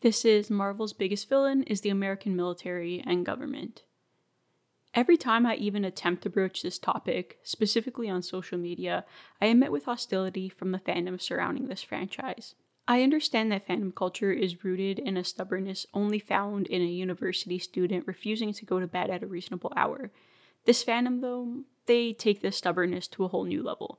This is Marvel's biggest villain is the American military and government. Every time I even attempt to broach this topic, specifically on social media, I am met with hostility from the fandom surrounding this franchise. I understand that fandom culture is rooted in a stubbornness only found in a university student refusing to go to bed at a reasonable hour. This fandom, though, they take this stubbornness to a whole new level.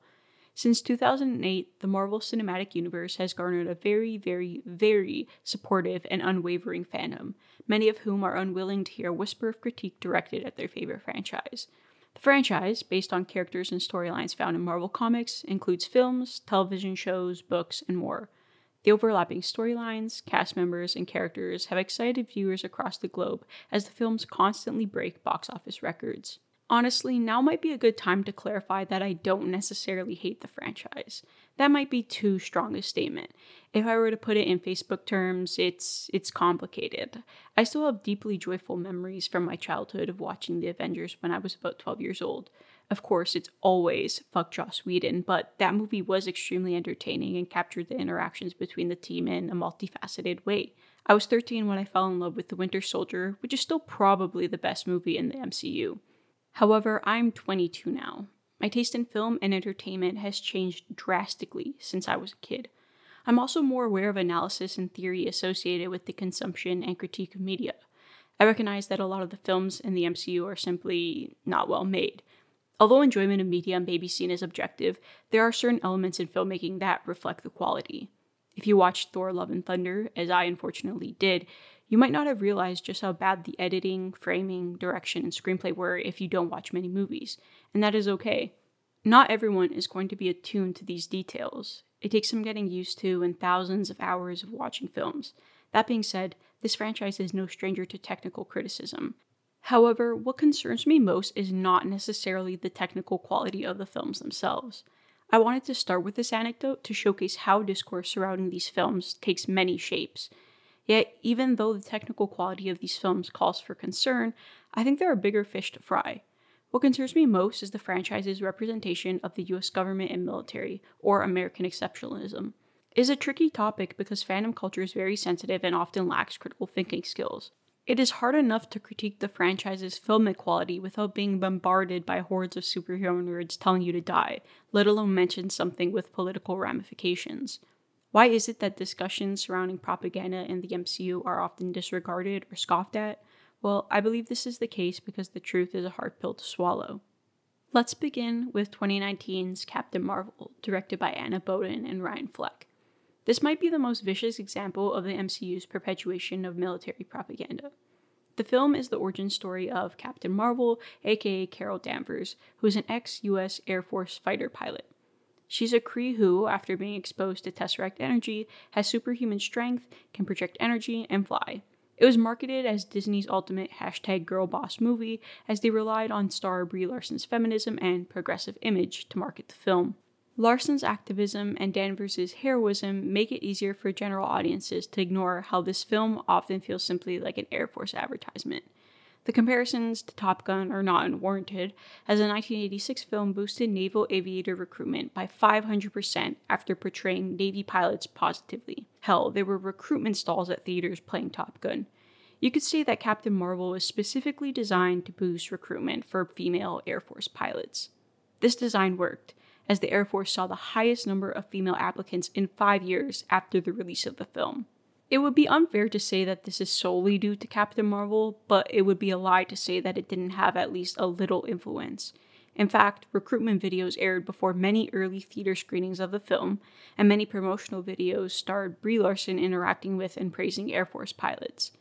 Since 2008, the Marvel Cinematic Universe has garnered a very, very, very supportive and unwavering fandom, many of whom are unwilling to hear a whisper of critique directed at their favorite franchise. The franchise, based on characters and storylines found in Marvel Comics, includes films, television shows, books, and more. The overlapping storylines, cast members, and characters have excited viewers across the globe as the films constantly break box office records. Honestly, now might be a good time to clarify that I don't necessarily hate the franchise. That might be too strong a statement. If I were to put it in Facebook terms, it's it's complicated. I still have deeply joyful memories from my childhood of watching the Avengers when I was about 12 years old. Of course, it's always fuck Joss Whedon, but that movie was extremely entertaining and captured the interactions between the team in a multifaceted way. I was 13 when I fell in love with The Winter Soldier, which is still probably the best movie in the MCU. However, I'm 22 now. My taste in film and entertainment has changed drastically since I was a kid. I'm also more aware of analysis and theory associated with the consumption and critique of media. I recognize that a lot of the films in the MCU are simply not well made. Although enjoyment of media may be seen as objective, there are certain elements in filmmaking that reflect the quality. If you watched Thor Love and Thunder, as I unfortunately did, you might not have realized just how bad the editing, framing, direction, and screenplay were if you don't watch many movies, and that is okay. Not everyone is going to be attuned to these details. It takes some getting used to and thousands of hours of watching films. That being said, this franchise is no stranger to technical criticism. However, what concerns me most is not necessarily the technical quality of the films themselves. I wanted to start with this anecdote to showcase how discourse surrounding these films takes many shapes. Yet, even though the technical quality of these films calls for concern, I think there are bigger fish to fry. What concerns me most is the franchise's representation of the US government and military, or American exceptionalism. It is a tricky topic because fandom culture is very sensitive and often lacks critical thinking skills. It is hard enough to critique the franchise's filmic quality without being bombarded by hordes of superhero nerds telling you to die, let alone mention something with political ramifications. Why is it that discussions surrounding propaganda in the MCU are often disregarded or scoffed at? Well, I believe this is the case because the truth is a hard pill to swallow. Let's begin with 2019's Captain Marvel, directed by Anna Boden and Ryan Fleck. This might be the most vicious example of the MCU's perpetuation of military propaganda. The film is the origin story of Captain Marvel, aka Carol Danvers, who is an ex US Air Force fighter pilot. She's a Kree who, after being exposed to Tesseract energy, has superhuman strength, can project energy, and fly. It was marketed as Disney's ultimate hashtag girl boss movie, as they relied on star Brie Larson's feminism and progressive image to market the film. Larson's activism and Danvers' heroism make it easier for general audiences to ignore how this film often feels simply like an Air Force advertisement. The comparisons to Top Gun are not unwarranted, as the 1986 film boosted naval aviator recruitment by 500% after portraying Navy pilots positively. Hell, there were recruitment stalls at theaters playing Top Gun. You could say that Captain Marvel was specifically designed to boost recruitment for female Air Force pilots. This design worked, as the Air Force saw the highest number of female applicants in five years after the release of the film. It would be unfair to say that this is solely due to Captain Marvel, but it would be a lie to say that it didn't have at least a little influence. In fact, recruitment videos aired before many early theater screenings of the film, and many promotional videos starred Brie Larson interacting with and praising Air Force pilots.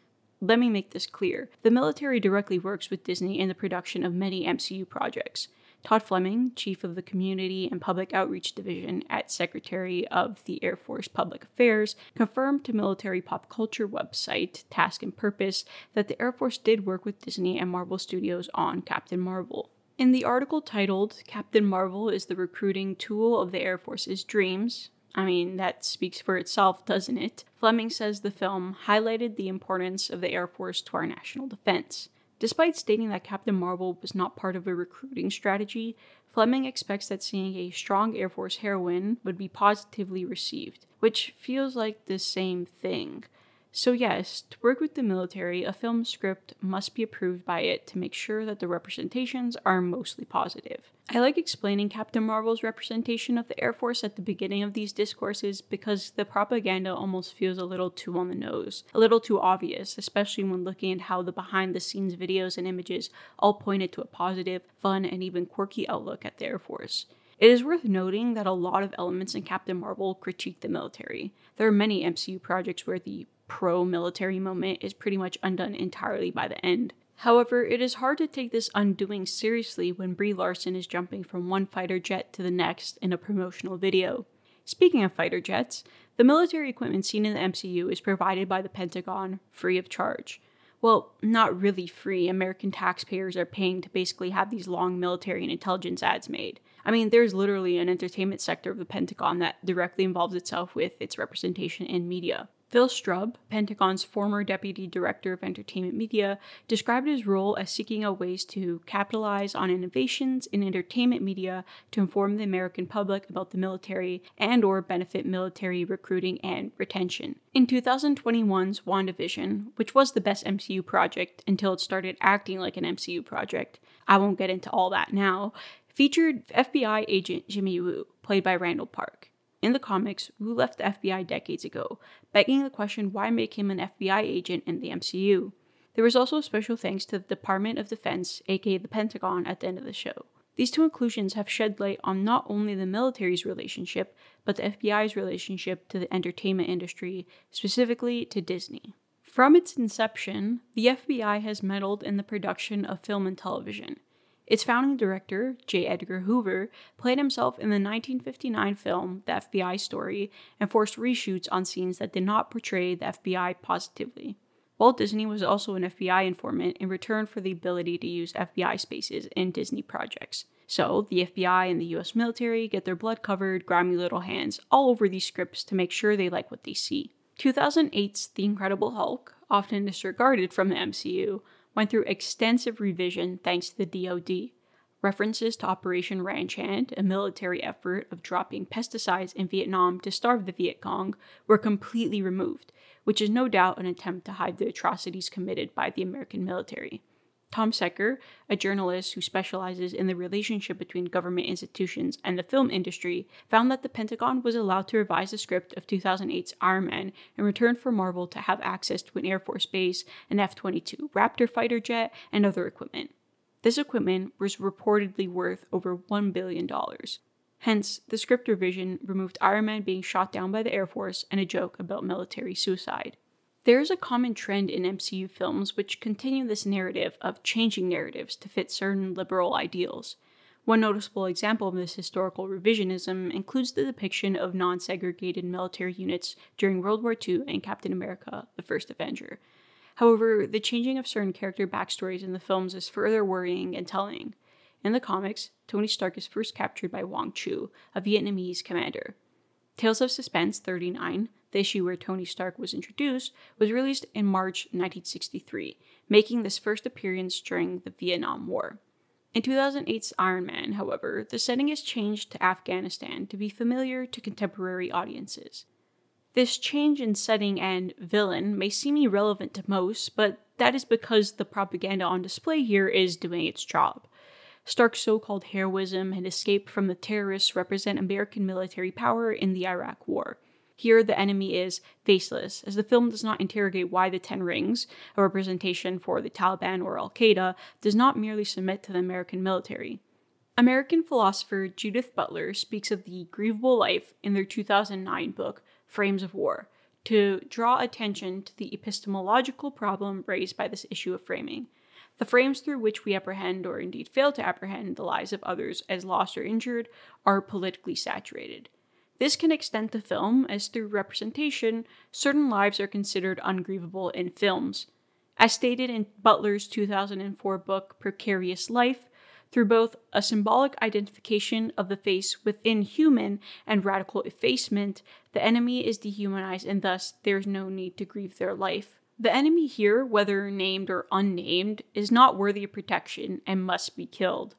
Let me make this clear the military directly works with Disney in the production of many MCU projects. Todd Fleming, Chief of the Community and Public Outreach Division at Secretary of the Air Force Public Affairs, confirmed to military pop culture website Task and Purpose that the Air Force did work with Disney and Marvel Studios on Captain Marvel. In the article titled Captain Marvel is the recruiting tool of the Air Force's dreams, I mean, that speaks for itself, doesn't it? Fleming says the film highlighted the importance of the Air Force to our national defense. Despite stating that Captain Marvel was not part of a recruiting strategy, Fleming expects that seeing a strong Air Force heroine would be positively received, which feels like the same thing. So, yes, to work with the military, a film script must be approved by it to make sure that the representations are mostly positive. I like explaining Captain Marvel's representation of the Air Force at the beginning of these discourses because the propaganda almost feels a little too on the nose, a little too obvious, especially when looking at how the behind the scenes videos and images all pointed to a positive, fun, and even quirky outlook at the Air Force. It is worth noting that a lot of elements in Captain Marvel critique the military. There are many MCU projects where the pro military moment is pretty much undone entirely by the end. However, it is hard to take this undoing seriously when Brie Larson is jumping from one fighter jet to the next in a promotional video. Speaking of fighter jets, the military equipment seen in the MCU is provided by the Pentagon free of charge. Well, not really free. American taxpayers are paying to basically have these long military and intelligence ads made. I mean, there's literally an entertainment sector of the Pentagon that directly involves itself with its representation in media. Phil Strub, Pentagon's former deputy director of entertainment media, described his role as seeking out ways to capitalize on innovations in entertainment media to inform the American public about the military and or benefit military recruiting and retention. In 2021's WandaVision, which was the best MCU project until it started acting like an MCU project, I won't get into all that now, featured FBI agent Jimmy Woo, played by Randall Park. In the comics, Woo left the FBI decades ago, begging the question why make him an FBI agent in the MCU? There was also a special thanks to the Department of Defense, aka the Pentagon, at the end of the show. These two inclusions have shed light on not only the military's relationship, but the FBI's relationship to the entertainment industry, specifically to Disney. From its inception, the FBI has meddled in the production of film and television. Its founding director, J. Edgar Hoover, played himself in the 1959 film The FBI Story and forced reshoots on scenes that did not portray the FBI positively. Walt Disney was also an FBI informant in return for the ability to use FBI spaces in Disney projects. So, the FBI and the US military get their blood covered, grimy little hands all over these scripts to make sure they like what they see. 2008's The Incredible Hulk, often disregarded from the MCU, went through extensive revision thanks to the DoD. References to Operation Ranch Hand, a military effort of dropping pesticides in Vietnam to starve the Viet Cong, were completely removed, which is no doubt an attempt to hide the atrocities committed by the American military. Tom Secker, a journalist who specializes in the relationship between government institutions and the film industry, found that the Pentagon was allowed to revise the script of 2008's Iron Man in return for Marvel to have access to an Air Force base, an F 22 Raptor fighter jet, and other equipment. This equipment was reportedly worth over $1 billion. Hence, the script revision removed Iron Man being shot down by the Air Force and a joke about military suicide. There is a common trend in MCU films which continue this narrative of changing narratives to fit certain liberal ideals. One noticeable example of this historical revisionism includes the depiction of non segregated military units during World War II in Captain America The First Avenger. However, the changing of certain character backstories in the films is further worrying and telling. In the comics, Tony Stark is first captured by Wong Chu, a Vietnamese commander. Tales of Suspense 39 the issue where Tony Stark was introduced, was released in March 1963, making this first appearance during the Vietnam War. In 2008's Iron Man, however, the setting is changed to Afghanistan to be familiar to contemporary audiences. This change in setting and villain may seem irrelevant to most, but that is because the propaganda on display here is doing its job. Stark's so called heroism and escape from the terrorists represent American military power in the Iraq War. Here, the enemy is faceless, as the film does not interrogate why the Ten Rings, a representation for the Taliban or Al Qaeda, does not merely submit to the American military. American philosopher Judith Butler speaks of the grievable life in their 2009 book, Frames of War, to draw attention to the epistemological problem raised by this issue of framing. The frames through which we apprehend, or indeed fail to apprehend, the lives of others as lost or injured are politically saturated. This can extend to film, as through representation, certain lives are considered ungrievable in films. As stated in Butler's 2004 book Precarious Life, through both a symbolic identification of the face within human and radical effacement, the enemy is dehumanized and thus there is no need to grieve their life. The enemy here, whether named or unnamed, is not worthy of protection and must be killed.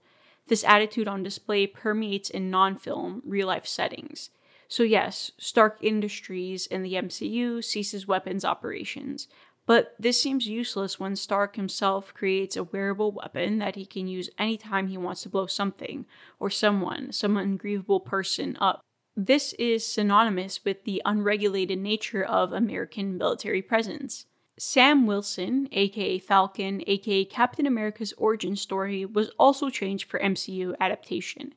This attitude on display permeates in non film, real life settings. So, yes, Stark Industries in the MCU ceases weapons operations, but this seems useless when Stark himself creates a wearable weapon that he can use anytime he wants to blow something, or someone, some ungrievable person, up. This is synonymous with the unregulated nature of American military presence. Sam Wilson, aka Falcon, aka Captain America's origin story, was also changed for MCU adaptation.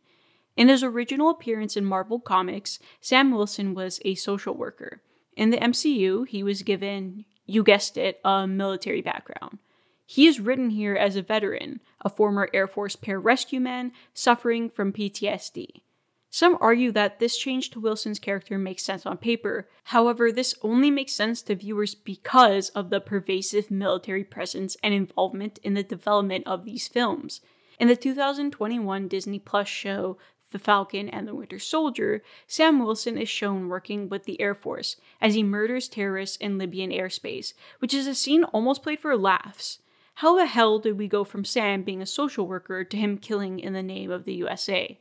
In his original appearance in Marvel Comics, Sam Wilson was a social worker. In the MCU, he was given you guessed it, a military background. He is written here as a veteran, a former Air Force pararescue man suffering from PTSD. Some argue that this change to Wilson's character makes sense on paper. However, this only makes sense to viewers because of the pervasive military presence and involvement in the development of these films. In the 2021 Disney Plus show the Falcon and the Winter Soldier, Sam Wilson is shown working with the Air Force as he murders terrorists in Libyan airspace, which is a scene almost played for laughs. How the hell did we go from Sam being a social worker to him killing in the name of the USA?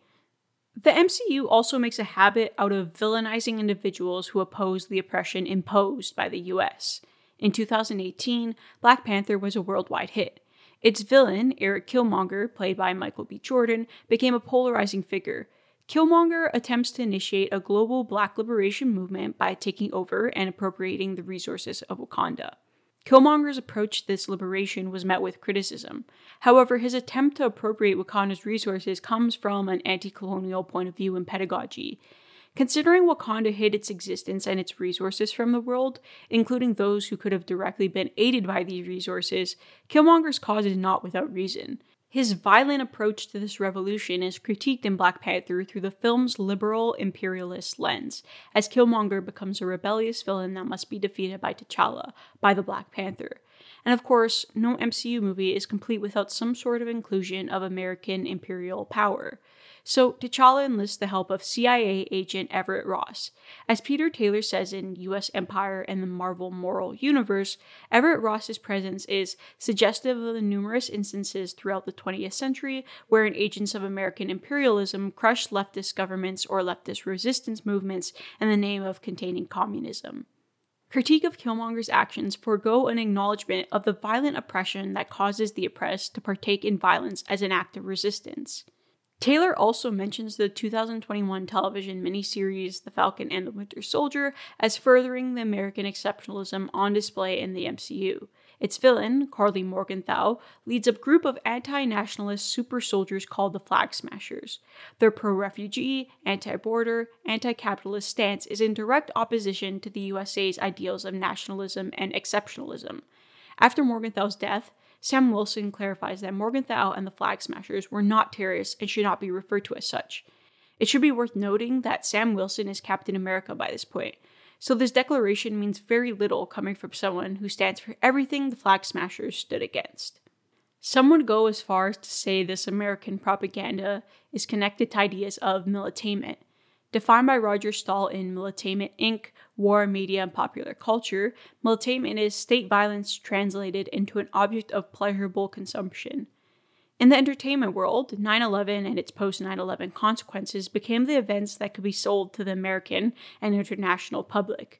The MCU also makes a habit out of villainizing individuals who oppose the oppression imposed by the US. In 2018, Black Panther was a worldwide hit. Its villain, Erik Killmonger, played by Michael B. Jordan, became a polarizing figure. Killmonger attempts to initiate a global black liberation movement by taking over and appropriating the resources of Wakanda. Killmonger's approach to this liberation was met with criticism. However, his attempt to appropriate Wakanda's resources comes from an anti colonial point of view and pedagogy. Considering Wakanda hid its existence and its resources from the world, including those who could have directly been aided by these resources, Killmonger's cause is not without reason. His violent approach to this revolution is critiqued in Black Panther through the film's liberal imperialist lens, as Killmonger becomes a rebellious villain that must be defeated by T'Challa, by the Black Panther. And of course, no MCU movie is complete without some sort of inclusion of American imperial power. So T'Challa enlists the help of CIA agent Everett Ross. As Peter Taylor says in US Empire and the Marvel Moral Universe, Everett Ross's presence is suggestive of the numerous instances throughout the 20th century wherein agents of American imperialism crushed leftist governments or leftist resistance movements in the name of containing communism. Critique of Killmonger's actions forego an acknowledgement of the violent oppression that causes the oppressed to partake in violence as an act of resistance. Taylor also mentions the 2021 television miniseries The Falcon and the Winter Soldier as furthering the American exceptionalism on display in the MCU. Its villain, Karli Morgenthau, leads a group of anti nationalist super soldiers called the Flag Smashers. Their pro refugee, anti border, anti capitalist stance is in direct opposition to the USA's ideals of nationalism and exceptionalism. After Morgenthau's death, Sam Wilson clarifies that Morgenthau and the Flag Smashers were not terrorists and should not be referred to as such. It should be worth noting that Sam Wilson is Captain America by this point, so this declaration means very little coming from someone who stands for everything the Flag Smashers stood against. Some would go as far as to say this American propaganda is connected to ideas of militainment, Defined by Roger Stahl in Militainment Inc., War, Media, and Popular Culture, militainment is state violence translated into an object of pleasurable consumption. In the entertainment world, 9 11 and its post 9 11 consequences became the events that could be sold to the American and international public.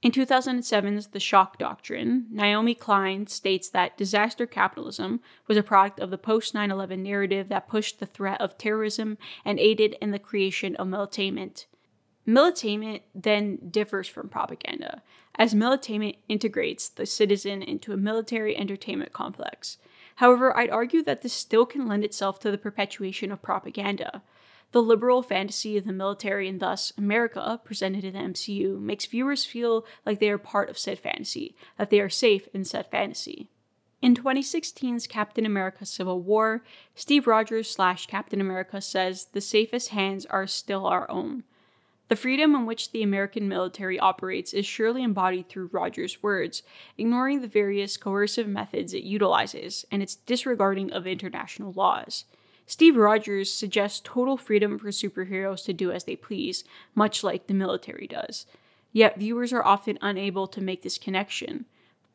In 2007's The Shock Doctrine, Naomi Klein states that disaster capitalism was a product of the post 9 11 narrative that pushed the threat of terrorism and aided in the creation of militainment. Militainment then differs from propaganda, as militainment integrates the citizen into a military entertainment complex. However, I'd argue that this still can lend itself to the perpetuation of propaganda. The liberal fantasy of the military and thus America, presented in the MCU, makes viewers feel like they are part of said fantasy, that they are safe in said fantasy. In 2016's Captain America Civil War, Steve Rogers slash Captain America says the safest hands are still our own. The freedom in which the American military operates is surely embodied through Rogers' words, ignoring the various coercive methods it utilizes and its disregarding of international laws. Steve Rogers suggests total freedom for superheroes to do as they please, much like the military does. Yet viewers are often unable to make this connection.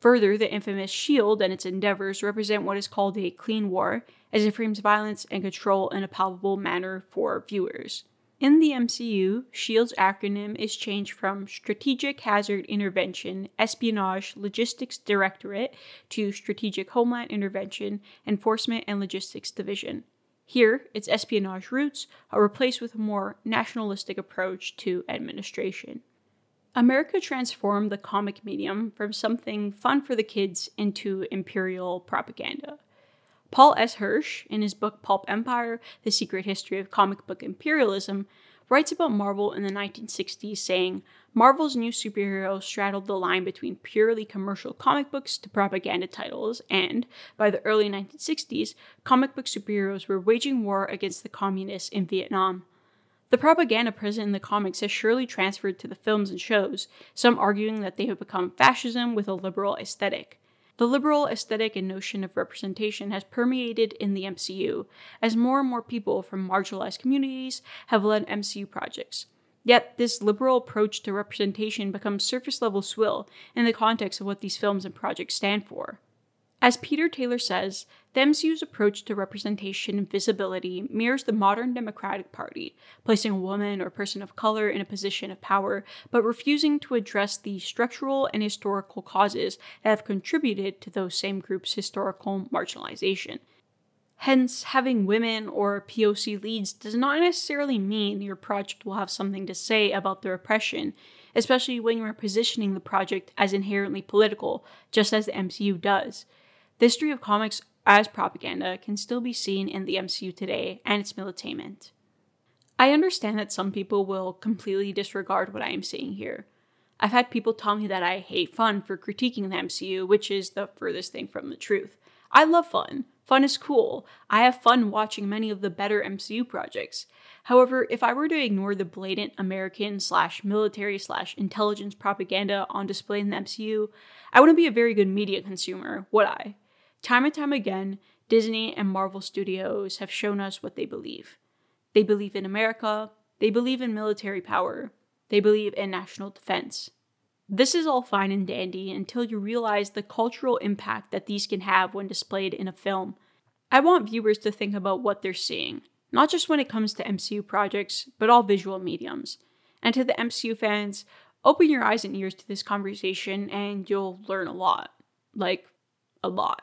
Further, the infamous SHIELD and its endeavors represent what is called a clean war, as it frames violence and control in a palpable manner for viewers. In the MCU, SHIELD's acronym is changed from Strategic Hazard Intervention Espionage Logistics Directorate to Strategic Homeland Intervention Enforcement and Logistics Division. Here, its espionage roots are replaced with a more nationalistic approach to administration. America transformed the comic medium from something fun for the kids into imperial propaganda. Paul S. Hirsch, in his book Pulp Empire The Secret History of Comic Book Imperialism, writes about Marvel in the 1960s, saying Marvel's new superheroes straddled the line between purely commercial comic books to propaganda titles, and by the early 1960s, comic book superheroes were waging war against the communists in Vietnam. The propaganda present in the comics has surely transferred to the films and shows, some arguing that they have become fascism with a liberal aesthetic. The liberal aesthetic and notion of representation has permeated in the MCU, as more and more people from marginalized communities have led MCU projects. Yet, this liberal approach to representation becomes surface level swill in the context of what these films and projects stand for. As Peter Taylor says, the MCU's approach to representation and visibility mirrors the modern Democratic Party, placing a woman or person of color in a position of power, but refusing to address the structural and historical causes that have contributed to those same groups' historical marginalization. Hence, having women or POC leads does not necessarily mean your project will have something to say about the oppression, especially when you are positioning the project as inherently political, just as the MCU does. The history of comics as propaganda can still be seen in the MCU today and its militainment. I understand that some people will completely disregard what I am saying here. I've had people tell me that I hate fun for critiquing the MCU, which is the furthest thing from the truth. I love fun. Fun is cool. I have fun watching many of the better MCU projects. However, if I were to ignore the blatant American slash military slash intelligence propaganda on display in the MCU, I wouldn't be a very good media consumer, would I? Time and time again, Disney and Marvel Studios have shown us what they believe. They believe in America, they believe in military power, they believe in national defense. This is all fine and dandy until you realize the cultural impact that these can have when displayed in a film. I want viewers to think about what they're seeing, not just when it comes to MCU projects, but all visual mediums. And to the MCU fans, open your eyes and ears to this conversation and you'll learn a lot. Like, a lot.